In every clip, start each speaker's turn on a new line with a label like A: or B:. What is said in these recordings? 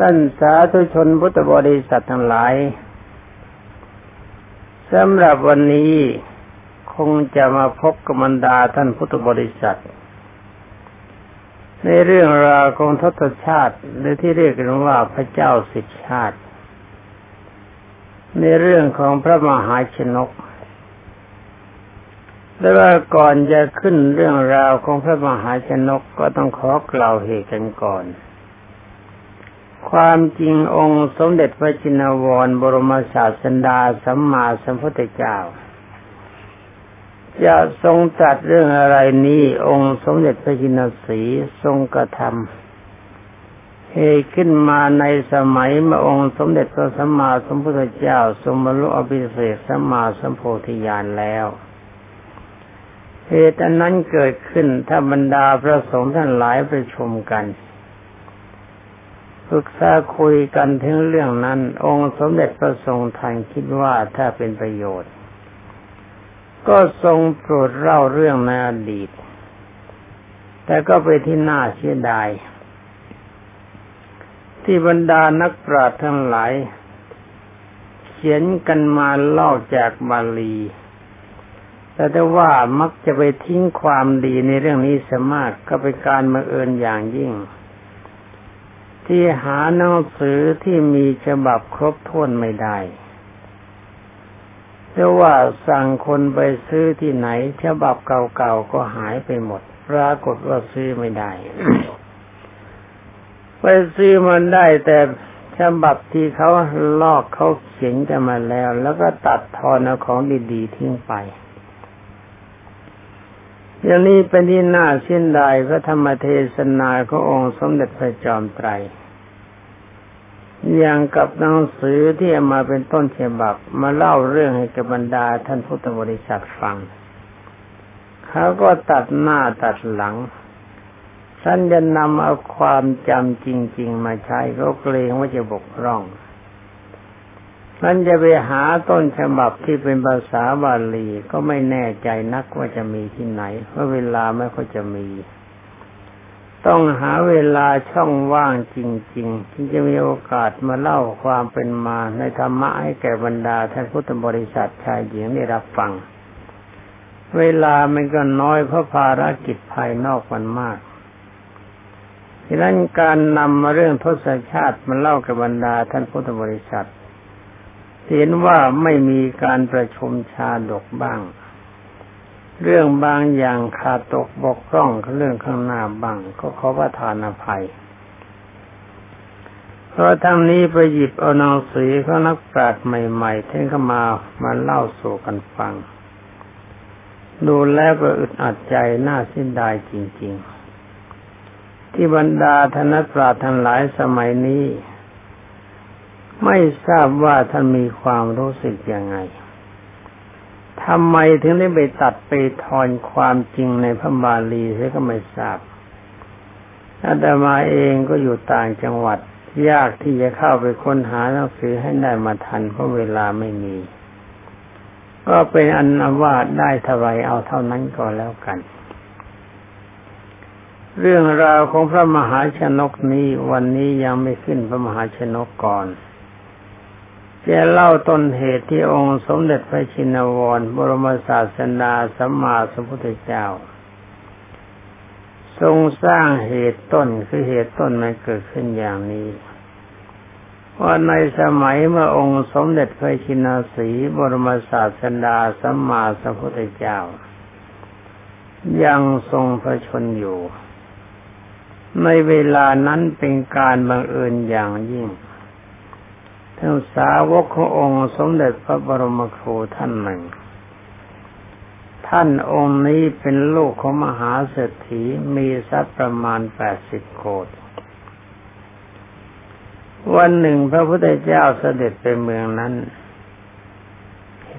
A: ท่านสาธุชนพุทธบริษัททั้งหลายสำหรับวันนี้คงจะมาพบกับมันดาท่านพุทธบริษัท ในเรื่องราวของทศชาติหรือที่เรียกกันว่าพระเจ้าสิบชาติ ในเรื่องของพระมหาชนกแต่ว่าก่อนจะขึ้นเรื่องราวของพระมหาชนกก็ต้องขอกล่าวเหตุกันก่อน ความจริงองค์สมเด็จพระจินวรบรมศาสดาสัมมาสัมพุทธเจ้าจะทรงตรัสเรื่องอะไรนี้ องค์สมเด็จพระจินสีทรงกระทำเหตขึ้นมาในสมัยเมื่อองค์สมเด็จพระสัมมาสัมพุทธเจ้า ทรงบรรลุอภิเศษสัมมาสัมโพธิญาณแล้วเหตุอันนั้นเกิดขึ้นถ้าบรรดาพระสงฆ์ท่านหลายประชุมกัน ปรึกษาคุยกันถึงเรื่องนั้น องค์สมเด็จพระทรงทันคิดว่าถ้าเป็นประโยชน์ ก็ทรงโปรดเล่าเรื่องในอดีต แต่ก็ไปที่น่าเสียดาย ที่บรรดานักปราชญ์ทั้งหลาย เขียนกันมาเล่าจากบาลีแต่ได้ว่ามักจะไปทิ้งความดีในเรื่องนี้เสมากก็เป็นการมาเอิญอย่างยิ่ง ที่หาหนังสือที่มีฉบับครบถ้วนไม่ได้เพราะว่าสั่งคนไปซื้อที่ไหน ฉบับเก่าๆก็หายไปหมด ปรากฏว่าซื้อไม่ได้ ไปซื้อมันได้แต่ฉบับที่เขาลอกเขาเขียนกันมาแล้ว แล้วก็ตัดทอนเอาของดีๆทิ้งไป อย่างนี้เป็นที่น่าเสียดายพระธรรมเทศนาขององค์สมเด็จพระจอมไตรอย่างกับหนังสือที่มาเป็นต้นฉบับ มาเล่าเรื่องให้กับบรรดาท่านพุทธบริษัทฟัง เขาก็ตัดหน้าตัดหลังท่านจะนำเอาความจำจริง ๆ มาใช้ก็เกรงว่าจะบกพร่อง มันจะไปหาต้นฉบับที่เป็นภาษาบาลีก็ไม่แน่ใจนักว่าจะมีที่ไหน เพราะเวลาไม่ค่อยจะมี ต้องหาเวลาช่องว่างจริงๆที่จะมีโอกาสมาเล่าความเป็นมาในธรรมะให้แก่บรรดาท่านพุทธบริษัทชายหญิงได้รับฟัง เวลามันก็น้อยเพราะภารกิจภายนอกมันมากดังนั้นการนำมาเรื่องทศชาติมาเล่ากับบรรดาท่านพุทธบริษัท เห็นว่าไม่มีการประชุมชาดกบ้าง เรื่องบางอย่างขาดตกบกพร่องเรื่องข้างหน้าบ้าง ก็ขอประทานอภัย เพราะทั้งนี้ไปหยิบเอานังสือของนักปราชญ์ใหม่ๆท่านเข้ามามาเล่าสู่กันฟัง ดูแล้วก็อึดอัดใจน่าเสียดายจริง ๆ ที่บรรดาธนปราชญ์ทั้งหลายสมัยนี้ ไม่ทราบว่าท่านมีความรู้สึกยังไงทำไมถึงได้ไปตัดไปทอนความจริงในพระบาลีเสียก็ไม่ทราบอาตมาเองก็อยู่ต่างจังหวัด ยากที่จะเข้าไปค้นหาหนังสือให้ได้มาทันเพราะเวลาไม่มี ก็เป็นอันว่าได้เท่าไรเอาเท่านั้นก็แล้วกัน เรื่องราวของพระมหาชนกนี้วันนี้ยังไม่ขึ้นพระมหาชนกก่อน จะเล่าต้นเหตุที่องค์สมเด็จพระชินวร บรมศาสนาสัมมาสัมพุทธเจ้า ทรงสร้างเหตุต้นคือเหตุต้นมันเกิดขึ้นอย่างนี้ว่าในสมัยเมื่อองค์สมเด็จพระชินสีบรมศาสดาสัมมาสัมพุทธเจ้า ยังทรงพระชนอยู่ ในเวลานั้นเป็นการบังเอิญอย่างยิ่ง สาวกขององค์สมเด็จพระบรมครูท่านหนึ่ง ท่านองค์นี้เป็นลูกของมหาเศรษฐีมีทรัพย์ประมาณแปดสิบโกดวันหนึ่งพระพุทธเจ้าเสด็จไปเมืองนั้น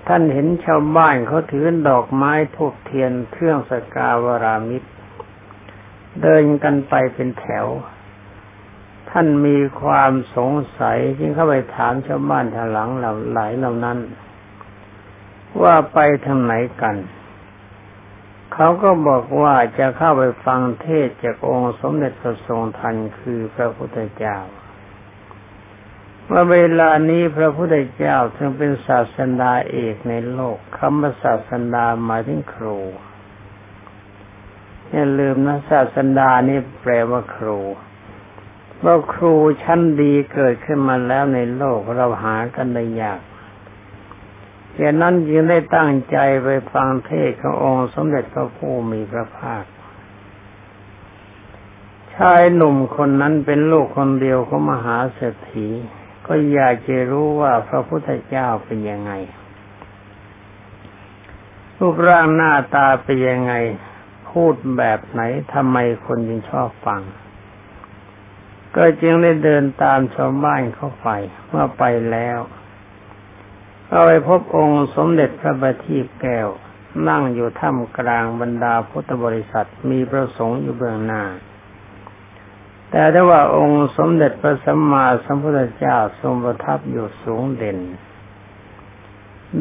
A: ท่านเห็นชาวบ้านเขาถือดอกไม้ทูบเทียนเครื่องสกาวรามิตร เดินกันไปเป็นแถว ท่านมีความสงสัยจึงเข้าไปถามชาวบ้านทางหลังเหล่าหลายเหล่านั้น ว่าไปทางไหนกัน เขาก็บอกว่าจะเข้าไปฟังเทศจากองค์สมเด็จพระทรงทันคือพระพุทธเจ้าว่าเวลานี้พระพุทธเจ้าถึงเป็นศาสดาเอกในโลกคำว่าศาสดาหมายถึงครูอย่าลืมนะศาสดานี่แปลว่าครู ว่าครูชั้นดีเกิดขึ้นมาแล้วในโลกเราหากันได้ยากดังนั้นจึงได้ตั้งใจไปฟังเทศขององค์สมเด็จพระผู้มีพระภาค ชายหนุ่มคนนั้นเป็นลูกคนเดียวของมหาเศรษฐี ก็อยากจะรู้ว่าพระพุทธเจ้าเป็นยังไง รูปร่างหน้าตาเป็นยังไง พูดแบบไหนทำไมคนจึงชอบฟัง ก็จึงได้เดินตามชาวบ้านเข้าไปเมื่อไปแล้วก็ไปพบองค์สมเด็จพระบัณฑิตแก้ว นั่งอยู่ท่ามกลางบรรดาพุทธบริษัทมีพระสงฆ์อยู่เบื้องหน้า แต่ถ้ว่าองค์สมเด็จพระสัมมาสัมพุทธเจ้าทรงประทับอยู่สูงเด่น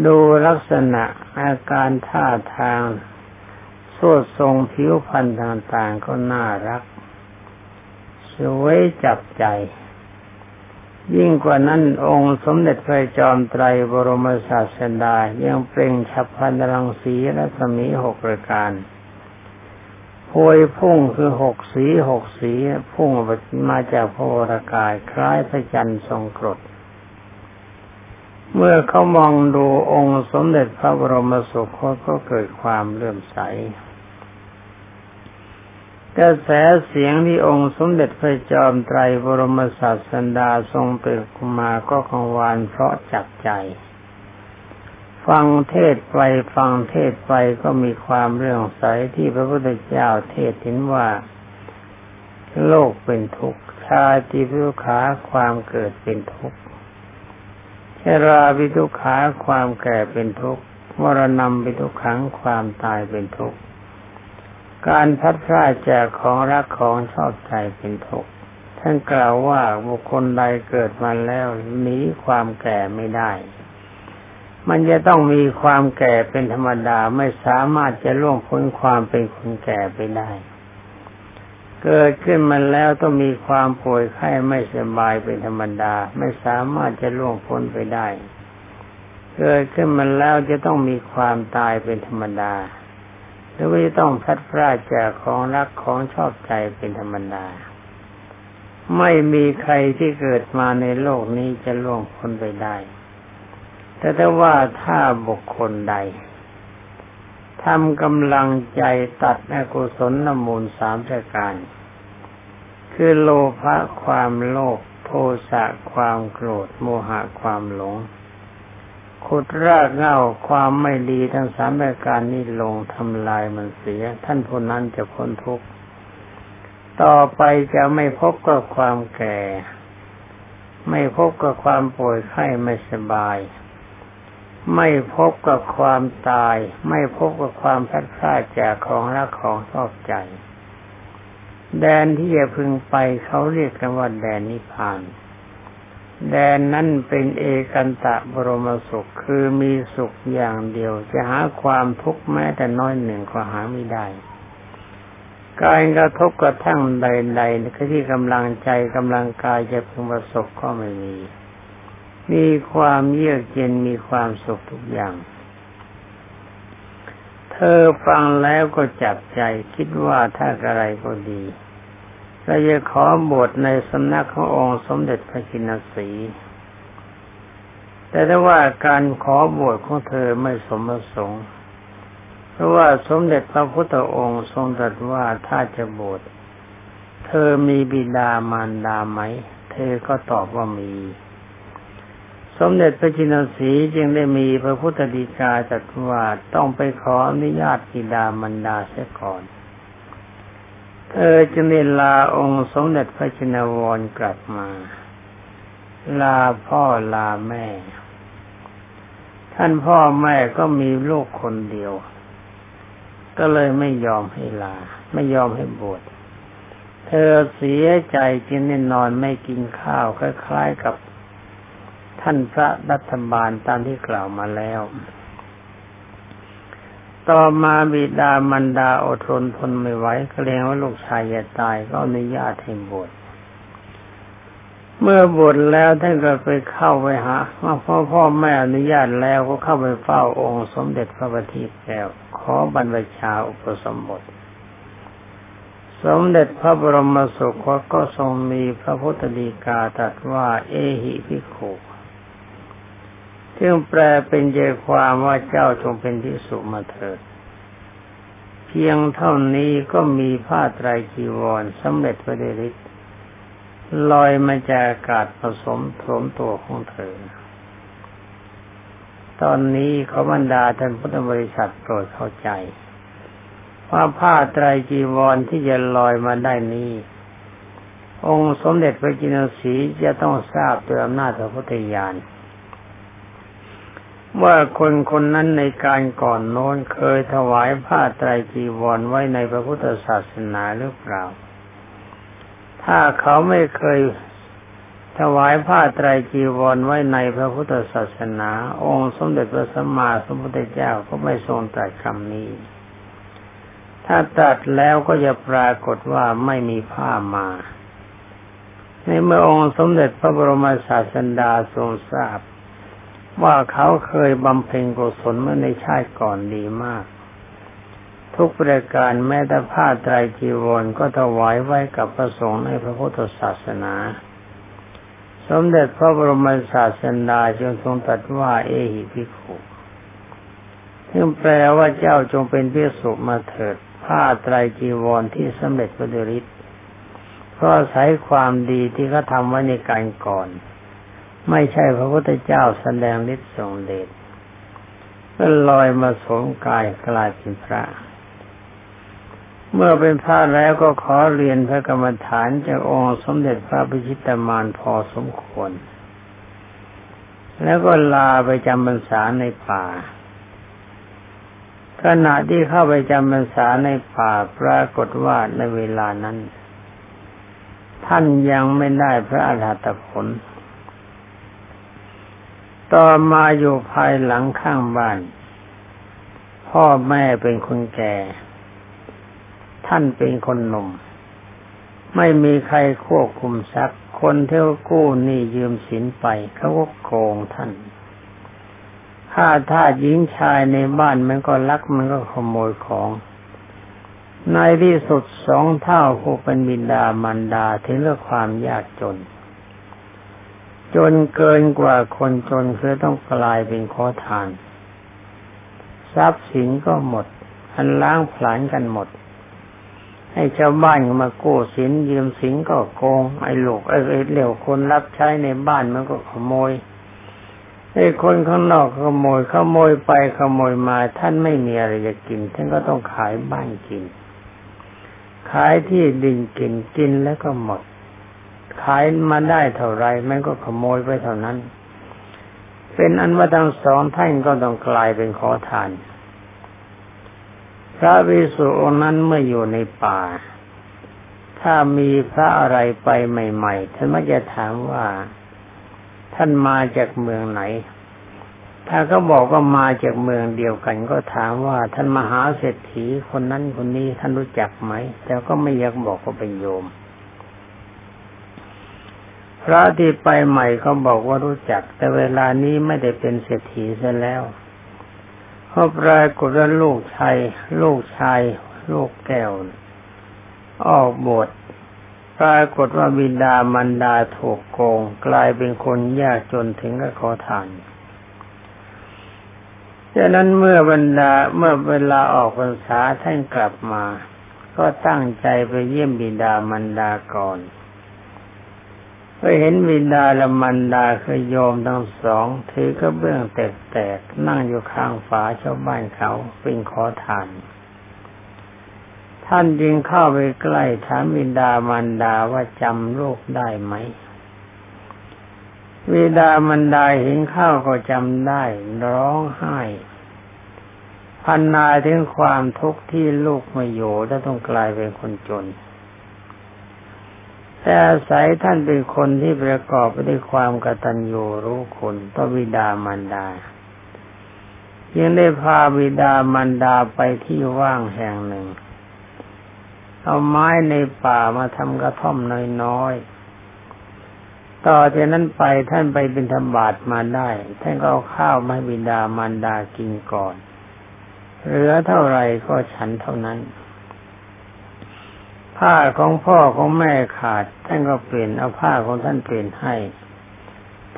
A: ดูลักษณะอาการท่าทางสวดทรงผิวพรรณต่างๆก็น่ารัก สวยจับใจ ยิ่งกว่านั้นองค์สมเด็จพระจอมไตรบรมศาสดายังเปล่งฉับพันรังสีและสมีหกประการพวยพุ่งคือหกสีหกสีพุ่งมาจากพระวรากาย คล้ายพระจันทร์ทรงกรด เมื่อเขามองดูองค์สมเด็จพระบรมสุคตก็เกิดความเลื่อมใส กระแสเสียงที่องค์สมเด็จพระจอมไตรบรมศาสดาทรงเปิดมาก็กังวานเพราะจับใจ ฟังเทศไปฟังเทศไปก็มีความเรื่องใสที่พระพุทธเจ้าเทศเห็นว่า โลกเป็นทุกข์ชาติพิทุขาความเกิดเป็นทุกข์ชราพิทุขาความแก่เป็นทุกข์มรณะพิทุขังความตายเป็นทุกข์ การพัดพลาดจากของรักของชอบใจเป็นทุกข์ท่านกล่าวว่าบุคคลใดเกิดมาแล้วหนีความแก่ไม่ได้ มันจะต้องมีความแก่เป็นธรรมดาไม่สามารถจะล่วงพ้นความเป็นคนแก่ไปได้ เกิดขึ้นมาแล้วต้องมีความป่วยไข้ไม่สบายเป็นธรรมดา ไม่สามารถจะล่วงพ้นไปได้ เกิดขึ้นมาแล้วจะต้องมีความตายเป็นธรรมดา หรือว่าจะต้องพัดพลาดจากของรักของชอบใจเป็นธรรมดา ไม่มีใครที่เกิดมาในโลกนี้จะล่วงพ้นไปได้ แต่ถ้าว่าถ้าบุคคลใดทำกำลังใจตัดอกุศลนมูลสามประการ คือโลภะความโลภโทสะความโกรธ โมหะความหลง ขุดรากเหง้าความไม่ดีทั้งสามประการนี้ลงทำลายมันเสีย ท่านผู้นั้นจะพ้นทุกข์ต่อไปจะไม่พบกับความแก่ ไม่พบกับความป่วยไข้ไม่สบาย ไม่พบกับความตาย ไม่พบกับความพัดพลาดจากของรักของชอบใจ แดนที่จะพึงไปเขาเรียกกันว่าแดนนิพพาน แดนนั้นเป็นเอกันตะบรมสุขคือมีสุขอย่างเดียว จะหาความทุกข์แม้แต่น้อยหนึ่งก็หาไม่ได้การกระทบกระทั่งใดๆที่กำลังใจกำลังกายจะพึงประสบก็ไม่มี มีความเยือกเย็นมีความสุขทุกอย่าง เธอฟังแล้วก็จับใจคิดว่าถ้าอะไรก็ดี เราจะขอบวชในสำนักขององค์สมเด็จพระจินสีแต่ถ้าว่าการขอบวชของเธอไม่สมประสงค์เพราะว่าสมเด็จพระพุทธองค์ทรงตรัสว่าถ้าจะบวชเธอมีบิดามารดาไหม เธอก็ตอบว่ามี สมเด็จพระจินสีจึงได้มีพระพุทธดีกาตรัสว่าต้องไปขออนุญาตบิดามารดาเสียก่อน เธอจึงได้ลาองค์สมเด็จพระชินวรกลับมา ลาพ่อลาแม่ ท่านพ่อแม่ก็มีลูกคนเดียว ก็เลยไม่ยอมให้ลา ไม่ยอมให้บวชเธอเสียใจจึงได้นอนไม่กินข้าวคล้ายๆกับท่านพระรัฐบาลตามที่กล่าวมาแล้ว ต่อมาบิดามันดาอดทนทนไม่ไหวเกรงว่าลูกชายจะตายก็อนุญาตให้บวชเมื่อบวชแล้วท่านก็ไปเข้าไปหาพ่อพ่อแม่อนุญาตแล้วก็เข้าไปเฝ้าองค์สมเด็จพระบัณฑิตแล้ว ขอบรรพชาอุปสมบท สมเด็จพระบรมสุคตก็ทรงมีพระพุทธดีกาตรัสว่า เอหิพิโข ซึ่งแปลเป็นใจความว่าเจ้าจงเป็นที่สุมาเถิด เพียงเท่านี้ก็มีผ้าไตรจีวรสำเร็จพระเดชลอยมาจากอากาศผสมถมตัวของเธอ ตอนนี้เขาบรรดาท่านพุทธบริษัทโปรดเข้าใจ ว่าผ้าไตรจีวรที่จะลอยมาได้นี้องค์สมเด็จพระจินสีจะต้องทราบโดยอำนาจพระพุทธญาณ ว่าคนคนนั้นในการก่อนโน้นเคยถวายผ้าไตรจีวรไว้ในพระพุทธศาสนาหรือเปล่า ถ้าเขาไม่เคยถวายผ้าไตรจีวรไว้ในพระพุทธศาสนา องค์สมเด็จพระสัมมาสัมพุทธเจ้าก็ไม่ทรงตรัสคำนี้ ถ้าตรัสแล้วก็จะปรากฏว่าไม่มีผ้ามา ในเมื่อองค์สมเด็จพระบรมศาสดาทรงทราบ ว่าเขาเคยบำเพ็ญกุศลเมื่อในชาติก่อนดีมาก ทุกประการแม้แต่ผ้าไตรจีวรก็ถวายไว้กับพระสงฆ์ในพระพุทธศาสนา สมเด็จพระบรมศาสดาจึงทรงตรัสว่าเอหิภิกขุซึ่งแปลว่าเจ้าจงเป็นพิสุมาเถิด ผ้าไตรจีวรที่สำเร็จพระเดริศเพราะอาศัยความดีที่เขาทำไว้ในการก่อน ไม่ใช่พระพุทธเจ้าแสดงฤทธิ์ทรงเดชก็ลอยมาสมกายกลายเป็นพระ เมื่อเป็นพระแล้วก็ขอเรียนพระกรรมฐานจากองค์สมเด็จพระพิชิตมานพอสมควร แล้วก็ลาไปจำพรรษาในป่า ขณะที่เข้าไปจำพรรษาในป่าปรากฏว่าในเวลานั้น ท่านยังไม่ได้พระอรหัตผล ต่อมาอยู่ภายหลังข้างบ้าน พ่อแม่เป็นคนแก่ ท่านเป็นคนหนุ่ม ไม่มีใครควบคุมทรัพย์ คนเที่ยวกู้หนี้ยืมสินไปเขาก็โกงท่านถ้าถ้าหญิงชายในบ้านมันก็ลักมันก็ขโมยของในที่สุดสองเท่าผู้เป็นบิดามันดาถึงเรื่องความยากจน จนเกินกว่าคนจนคือต้องกลายเป็นขอทาน ทรัพย์สินก็หมด อันล้างผลาญกันหมด ให้ชาวบ้านมากู้สินยืมสินก็โกง ไอ้ลูกไอ้เหลวคนรับใช้ในบ้านมันก็ขโมยไอ้คนข้างนอกขโมยขโมยไปขโมยมาท่านไม่มีอะไรจะกิน ท่านก็ต้องขายบ้านกิน ขายที่ดินกินกินแล้วก็หมด ขายมาได้เท่าไรมันก็ขโมยไปเท่านั้น เป็นอันว่าทั้งสองท่านก็ต้องกลายเป็นขอทาน พระวิสุองค์นั้นเมื่ออยู่ในป่า ถ้ามีพระอะไรไปใหม่ๆท่านมักจะถามว่า ท่านมาจากเมืองไหน ถ้าเขาบอกว่ามาจากเมืองเดียวกัน ก็ถามว่าท่านมหาเศรษฐีคนนั้นคนนี้ท่านรู้จักไหมแต่ก็ไม่อยากบอกว่าเป็นโยม พระที่ไปใหม่เขาบอกว่ารู้จัก แต่เวลานี้ไม่ได้เป็นเศรษฐีซะแล้วเพราะปรากฏว่าลูกชายลูกชายลูกแก้ว ออกบทปรากฏว่าบิดามันดาถูกโกง กลายเป็นคนยากจนถึงกับขอทานดังนั้นเมื่อบรรดาเมื่อเวลาออกพรรษาท่านกลับมา ก็ตั้งใจไปเยี่ยมบิดามันดาก่อน ไปเห็นวินดาละมันดาคือโยมทั้งสอง ถือกระเบื้องแตกๆนั่งอยู่ข้างฝาชาวบ้านเขาเป็นขอทานท่านจึงเข้าไปใกล้ถามวินดามันดาว่าจำลูกได้ไหมวิดามันดาเห็นข้าวก็จำได้ร้องไห้พันนาถึงความทุกข์ที่ลูกมาอยู่และต้องกลายเป็นคนจน แต่อาศัยท่านเป็นคนที่ประกอบไปด้วยความกตัญญูรู้คุณต่อบิดามารดายังได้พาบิดามารดาไปที่ว่างแห่งหนึ่ง เอาไม้ในป่ามาทำกระท่อมน้อยๆ ต่อจากนั้นไปท่านไปบิณฑบาตมาได้ ท่านก็เอาข้าวมาบิดามารดากินก่อน เหลือเท่าไรก็ฉันเท่านั้น ผ้าของพ่อของแม่ขาด ท่านก็เปลี่ยนเอาผ้าของท่านเปลี่ยนให้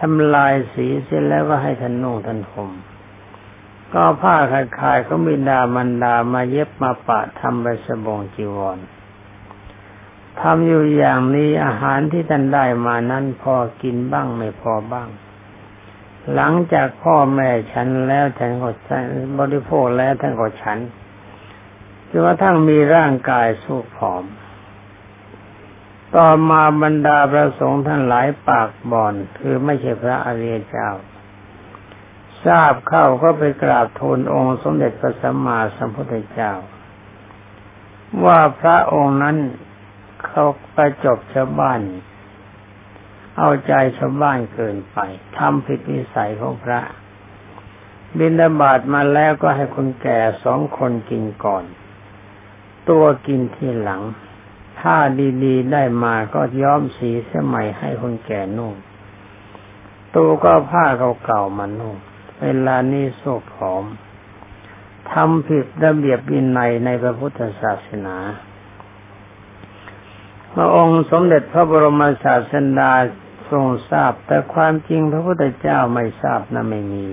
A: ทำลายสีเสร็จแล้วก็ให้ท่านนุ่งท่านห่มก็ผ้าขาดขายก็บิดามันดามาเย็บมาปะทำใบสบงจีวรทำอยู่อย่างนี้อาหารที่ท่านได้มานั้นพอกินบ้างไม่พอบ้าง หลังจากพ่อแม่ฉันแล้วท่านก็ฉันบริโภคแล้วท่านก็ฉันจนกระทั่งมีร่างกายสู้ผอม ต่อมาบรรดาพระสงฆ์ท่านหลายปากบ่อนคือไม่ใช่พระอริยเจ้า ทราบเข้าก็ไปกราบทูลองค์สมเด็จพระสัมมาสัมพุทธเจ้า ว่าพระองค์นั้นเขาไปจบชาวบ้าน เอาใจชาวบ้านเกินไปทำผิดนิสัยของพระ บินดาบาดมาแล้วก็ให้คนแก่สองคนกินก่อน ตัวกินที่หลัง ถ้าดีๆได้มาก็ย้อมสีเสื้อใหม่ให้คนแก่นุ่งตัวก็ผ้าเก่าๆมานุ่งเวลานี้โซกผอมทำผิดระเบียบวินัยในพระพุทธศาสนาพระองค์สมเด็จพระบรมศาสดาทรงทราบ แต่ความจริงพระพุทธเจ้าไม่ทราบนะไม่มี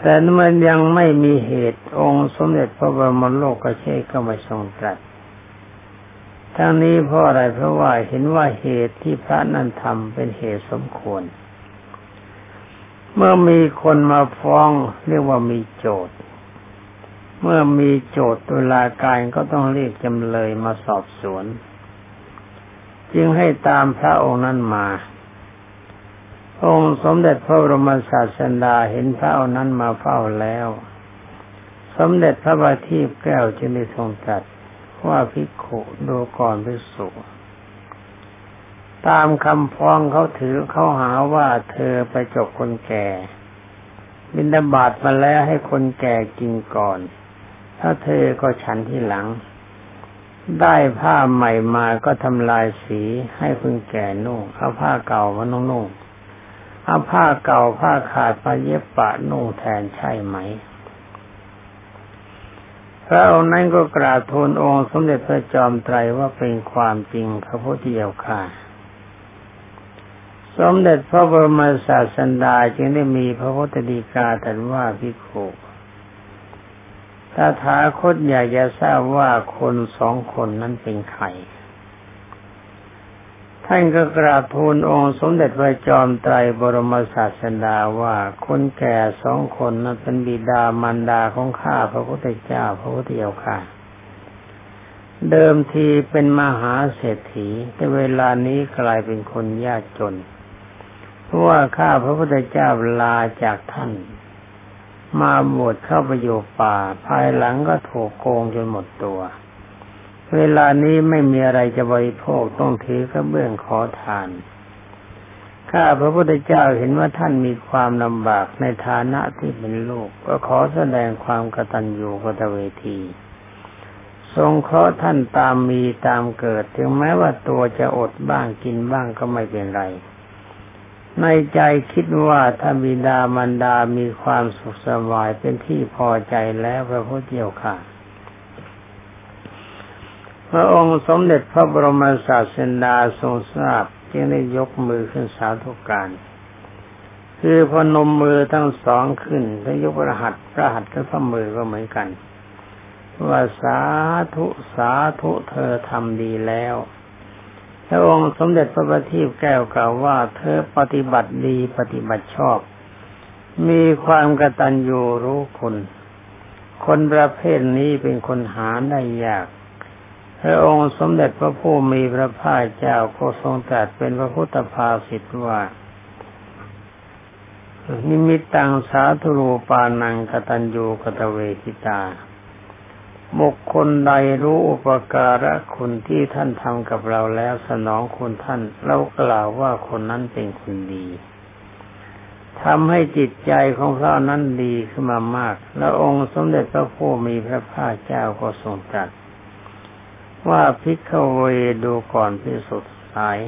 A: แต่มันยังไม่มีเหตุองค์สมเด็จพระบรมโลกเชษก็ไม่ทรงตรัส ทั้งนี้เพราะอะไรเพราะว่าเห็นว่าเหตุที่พระนั้นทำเป็นเหตุสมควร เมื่อมีคนมาฟ้องเรียกว่ามีโจทย์ เมื่อมีโจทย์ตุลาการก็ต้องเรียกจำเลยมาสอบสวน จึงให้ตามพระองค์นั้นมาองค์สมเด็จพระบรมศาสดาเห็นพระองค์นั้นมาเฝ้าแล้ว สมเด็จพระบาทีแก้วจึงได้ทรงตรัส ว่าภิกขุดูก่อนภิกษุตามคำฟ้องเขาถือเขาหาว่าเธอไปจบคนแก่ บินดาบาตมาแล้วให้คนแก่กินก่อน ถ้าเธอก็ฉันที่หลัง ได้ผ้าใหม่มาก็ทำลายสีให้คนแก่นุ่งเอาผ้าเก่ามานุ่งนุ่งเอาผ้าเก่าผ้าขาดมาเย็บปะนุ่งแทนใช่ไหม พระองค์นั้นก็กราบทูลองค์สมเด็จพระจอมไตรว่าเป็นความจริงพระพุทธเจ้าค่ะ สมเด็จพระบรมศาสดาจึงได้มีพระพุทธดีกาตรัสว่าพิโคถ้าถาคตอยากจะทราบว่าคนสองคนนั้นเป็นใคร ท่านก็กราบทูลองค์สมเด็จพระจอมไตรบรมศาสดาว่าคนแก่สองคนนั้นเป็นบิดามารดาของข้าพระพุทธเจ้าพระพุทธเจ้าค่ะ เดิมทีเป็นมหาเศรษฐีแต่เวลานี้กลายเป็นคนยากจน เพราะว่าข้าพระพุทธเจ้าลาจากท่าน มาบวชเข้าไปอยู่ป่า ภายหลังก็ถูกโกงจนหมดตัว เวลานี้ไม่มีอะไรจะบริโภคต้องถือกระเบื้องขอทาน ข้าพระพุทธเจ้าเห็นว่าท่านมีความลำบากในฐานะที่เป็นลูก ก็ขอแสดงความกตัญญูกตเวที ทรงเคราะห์ท่านตามมีตามเกิด ถึงแม้ว่าตัวจะอดบ้างกินบ้างก็ไม่เป็นไร ในใจคิดว่าถ้าบิดามารดามีความสุขสบายเป็นที่พอใจแล้วพระพุทธเจ้าค่ะ พระองค์สมเด็จพระบรมศาสดาทรงทราบจึงได้ยกมือขึ้นสาธุการ คือพนมมือทั้งสองขึ้นแล้วยกระหัตพระหัตกับพระมือก็เหมือนกัน ว่าสาธุสาธุเธอทำดีแล้วพระองค์สมเด็จพระบัณฑิตแก้วกล่าวว่า เธอปฏิบัติดีปฏิบัติชอบ มีความกตัญญูรู้คุณ คนประเภทนี้เป็นคนหาได้ยาก พระองค์สมเด็จพระผู้มีพระภาคเจ้าก็ทรงตรัสเป็นพระพุทธภาสิทธว่า นิมิตตังสาธุรูปานังกตัญญูกตเวทิตา บุคคลใดรู้อุปการะคุณที่ท่านทำกับเราแล้วสนองคุณท่านเรากล่าวว่าคนนั้นเป็นคนดีทำให้จิตใจของพระนั้นดีขึ้นมามาก แล้วองค์สมเด็จพระผู้มีพระภาคเจ้าก็ทรงตรัส ว่าพิกเวดูก่อนพิสุทธิ์สาย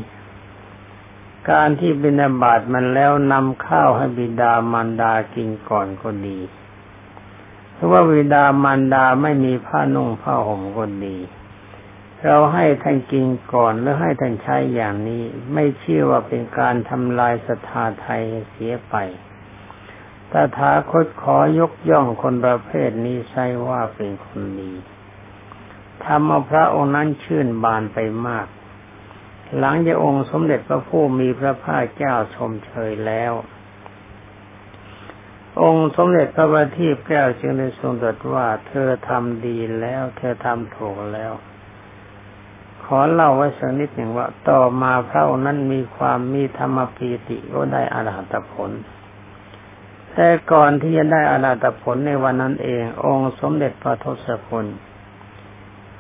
A: การที่บินาบาตมันแล้วนำข้าวให้บิดามารดากินก่อนก็ดีเพราะว่าบิดามารดาไม่มีผ้านุ่งผ้าห่มก็ดี เราให้ท่านกินก่อนแล้วให้ท่านใช้อย่างนี้ ไม่เชื่อว่าเป็นการทำลายศรัทธาไทยเสียไปตถาคตขอยกย่องคนประเภทนี้ใช่ว่าเป็นคนดี ทำเอาพระองค์นั้นชื่นบานไปมาก หลังจากองค์สมเด็จพระผู้มีพระภาคเจ้าชมเชยแล้ว องค์สมเด็จพระบัณฑิตแก้วจึงได้ทรงตรัสว่าเธอทำดีแล้ว เธอทำถูกแล้ว ขอเล่าไว้สักนิดหนึ่งว่า ต่อมาพระองค์นั้นมีความมีธรรมปีติก็ได้อรหัตผลแต่ก่อนที่จะได้อรหัตผลในวันนั้นเอง องค์สมเด็จพระทศพล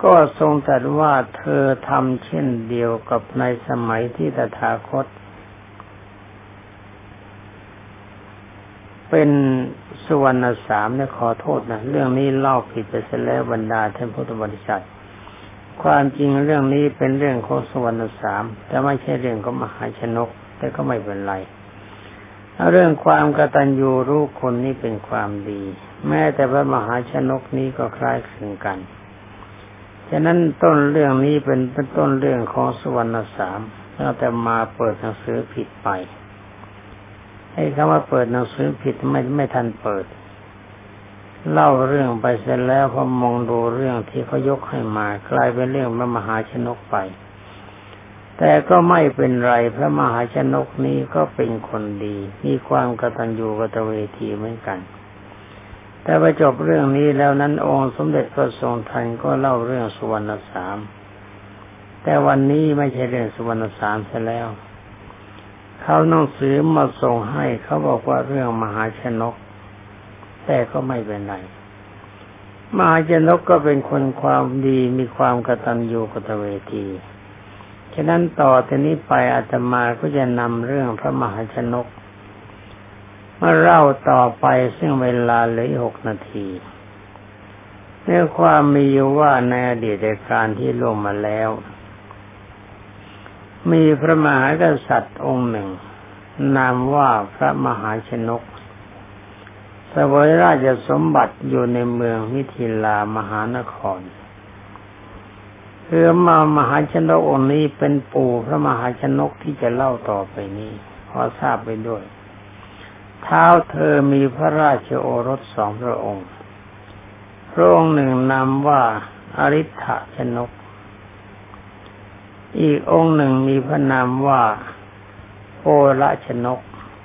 A: ก็ทรงตรัสว่าเธอทำเช่นเดียวกับในสมัยที่ตถาคต เป็นสุวรรณสามเนี่ยขอโทษนะเรื่องนี้เล่าผิดไปเสียแล้วบรรดาท่านพุทธบริษัท ความจริงเรื่องนี้เป็นเรื่องของสุวรรณสามแต่ไม่ใช่เรื่องของมหาชนก แต่ก็ไม่เป็นไรเรื่องความกตัญญูรู้คนนี้เป็นความดี แม้แต่พระมหาชนกนี้ก็คล้ายคลึงกัน ฉะนั้นต้นเรื่องนี้เป็นเป็นต้นเรื่องของสุวรรณสามเราแต่มาเปิดหนังสือผิดไปให้คำว่าเปิดหนังสือผิดไม่ไม่ทันเปิด เล่าเรื่องไปเสร็จแล้วพอมองดูเรื่องที่เขายกให้มากลายเป็นเรื่องพระมหาชนกไป แต่ก็ไม่เป็นไรพระมหาชนกนี้ก็เป็นคนดี มีความกตัญญูกตเวทีเหมือนกัน แต่ไปจบเรื่องนี้แล้วนั้นองค์สมเด็จพระทรงทันก็เล่าเรื่องสุวรรณสาม แต่วันนี้ไม่ใช่เรื่องสุวรรณสามซะแล้ว เขาหนังสือมาส่งให้เขาบอกว่าเรื่องมหาชนก แต่ก็ไม่เป็นไรมหาชนกก็เป็นคนความดีมีความกตัญญูกตเวทีฉะนั้นต่อทีนี้ไปอาตมาก็จะนำเรื่องพระมหาชนก มาเล่าต่อไปซึ่งเวลาเหลือหกนาทีเรื่องความมีอยู่ว่าในอดีตการที่ล่วงมาแล้ว มีพระมหากษัตริย์องค์หนึ่ง นามว่าพระมหาชนกสวยราชสมบัติอยู่ในเมืองมิถิลามหานครคือมามหาชนกองค์นี้เป็นปู่พระมหาชนกที่จะเล่าต่อไปนี้ขอทราบไปด้วย เท้าเธอมีพระราชโอรสสองพระองค์ พระองค์หนึ่งนามว่าอริ t ชนก อีกองค์หนึ่งมีพระนามว่าโอระชนก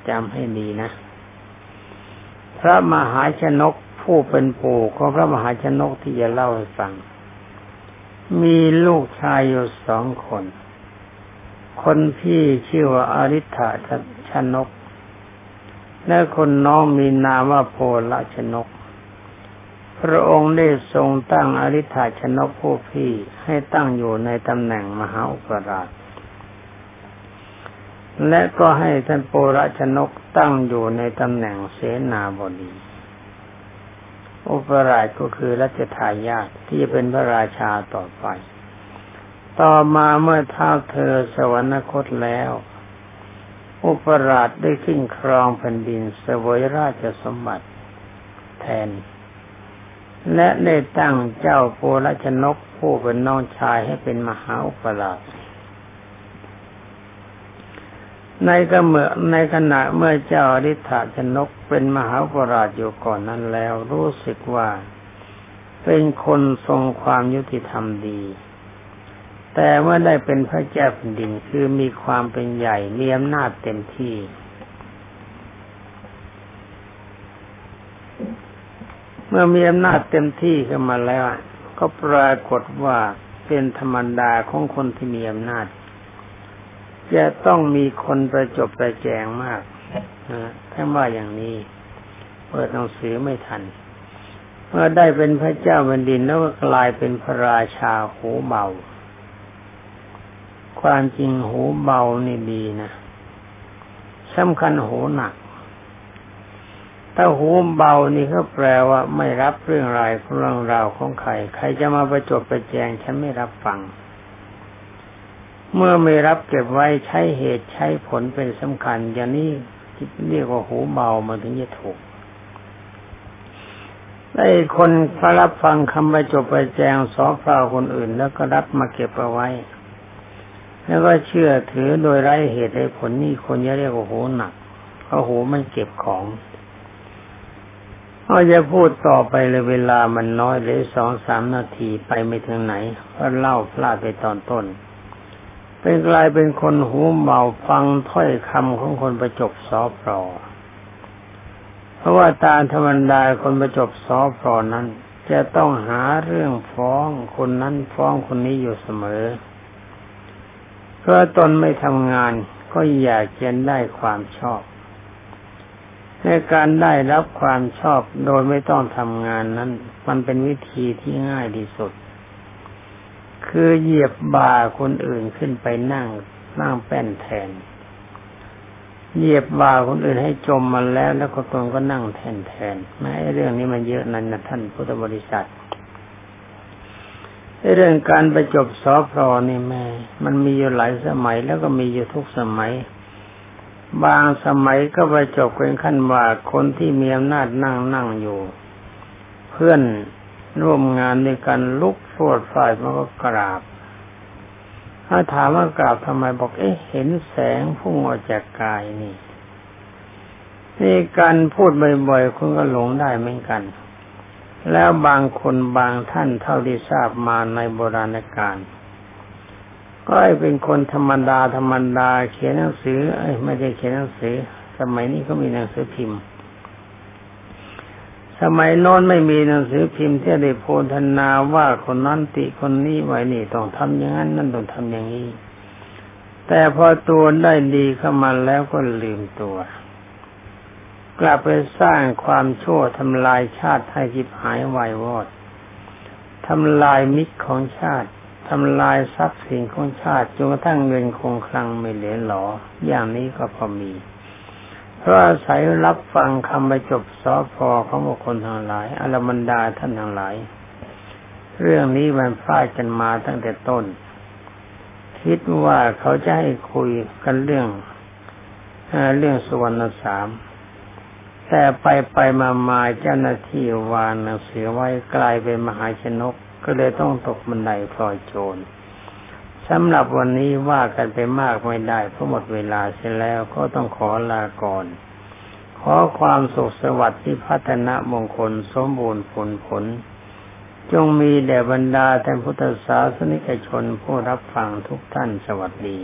A: จำให้ดีนะ พระมหาชนกผู้เป็นปู่ของพระมหาชนกที่จะเล่าให้ฟัง มีลูกชายอยู่สองคน คนพี่ชื่อว่าอาริ t ชนก และคนน้องมีนามว่าโพลชนก พระองค์ได้ทรงตั้งอริ t ชนกผู้พี่ให้ตั้งอยู่ในตำแหน่งมหาอุปราช และก็ให้ท่านโพลชนกตั้งอยู่ในตำแหน่งเสนาบดีอุปราชก็คือรัชทายาทที่จะเป็นพระราชาต่อไป ต่อมาเมื่อท้าเธอสวรรคตแล้ว อุปราชได้ขึ้นครองแผ่นดินสวยราชสมบัติแทน และได้ตั้งเจ้าโพลชนกผู้เป็นน้องชายให้เป็นมหาอุปราชในกเมื่อในขณะเมื่อเจ้าอริ t ชนกเป็นมหาปราชอยู่ก่อนนั้นแล้วรู้สึกว่า เป็นคนทรงความยุติธรรมดี แต่เมื่อได้เป็นพระเจ้าแผ่นดินคือมีความเป็นใหญ่ มีอำนาจเต็มที่ เมื่อมีอำนาจเต็มที่ขึ้นมาแล้ว ก็ปรากฏว่าเป็นธรรมดาของคนที่มีอำนาจ จะต้องมีคนประจบประแจงมากนะถ้าว่าอย่างนี้ เปิดหนังสือไม่ทันเมื่อได้เป็นพระเจ้าแผ่นดินแล้วก็กลายเป็นพระราชาหูเบา ความจริงหูเบานี่ดีนะสำคัญหูหนัก ถ้าหูเบานี่ก็แปลว่าไม่รับเรื่องราวเรื่องราวของใคร ใครจะมาประจบประแจงฉันไม่รับฟัง เมื่อไม่รับเก็บไว้ใช้เหตุใช้ผลเป็นสำคัญ อย่างนี้เรียกว่าหูเบามาถึงจะถูกไอ้คนพระรับฟังคำประจบประแจงสอพราคนอื่น แล้วก็รับมาเก็บเอาไว้ แล้วก็เชื่อถือโดยไร้เหตุไร้ผลนี่คนจะเรียกว่าหูหนักเพราะหูมันเก็บของเราจะพูดต่อไปเลยเวลามันน้อยเลยสองสามนาทีไปไม่ถึงไหนเพราะเล่าพลาดไปตอนต้น เป็นกลายเป็นคนหูเบาฟังถ้อยคำของคนประจบสอพรอเพราะว่าตาธรรมดาคนประจบสอพรอนั้น จะต้องหาเรื่องฟ้องคนนั้นฟ้องคนนี้อยู่เสมอ เพราะตนไม่ทำงานก็อยากจะได้ความชอบ ในการได้รับความชอบโดยไม่ต้องทำงานนั้น มันเป็นวิธีที่ง่ายที่สุด คือเหยียบบ่าคนอื่นขึ้นไปนั่งนั่งแป้นแทน เหยียบบ่าคนอื่นให้จมมาแล้ว แล้วก็ตนก็นั่งแทนแทนแม้เรื่องนี้มันเยอะนั่นนะท่านพุทธบริษัท เรื่องการไปจบสอพรนี่แม่ มันมีอยู่หลายสมัยแล้วก็มีอยู่ทุกสมัย บางสมัยก็ไปจบเป็นขั้นว่าคนที่มีอำนาจนั่งนั่งอยู่ เพื่อนร่วมงานในการลุกโฟดฝ่ายมันก็กราบ ถ้าถามว่ากราบทำไมบอกเอ๊ะเห็นแสงพุ่งออกจากกายนี่นี่การพูดบ่อยๆคุณก็หลงได้เหมือนกัน แล้วบางคนบางท่านเท่าที่ทราบมาในโบราณกาลก็เป็นคนธรรมดาธรรมดา เขียนหนังสือไอ้ไม่ได้เขียนหนังสือ สมัยนี้ก็มีหนังสือพิมพ์ สมัยโน้นไม่มีหนังสือพิมพ์ที่ได้โพธนาว่าคนนั้นติคนนี้ไว้นี่ต้องทำอย่างนั้นนั่นต้องทำอย่างนี้ แต่พอตัวได้ดีเข้ามาแล้วก็ลืมตัว กลับไปสร้างความชั่วทำลายชาติให้จิบหายวายวอดทำลายมิตรของชาติทำลายทรัพย์สินของชาติจนกระทั่งเงินคงคลังไม่เหลือหลอ อย่างนี้ก็พอมี เพราะอาศัยรับฟังคำประจบสอพอของบุคคลทั้งหลายอรมันดาท่านทั้งหลาย เรื่องนี้มันพลาดกันมาตั้งแต่ต้น คิดว่าเขาจะให้คุยกันเรื่องเรื่องสุวรรณสาม แต่ไปไปมามาเจ้าหน้าที่วางหนังสือไว้กลายเป็นมหาชนก ก็เลยต้องตกบันไดพลอยโจรสำหรับวันนี้ว่ากันไปมากไม่ได้เพราะหมดเวลาเสร็จแล้วก็ต้องขอลาก่อน ขอความสุขสวัสดิ์ที่พัฒนามงคลสมบูรณ์ผลผล จงมีแด่บรรดาท่านพุทธศาสนิกชนผู้รับฟังทุกท่านสวัสดี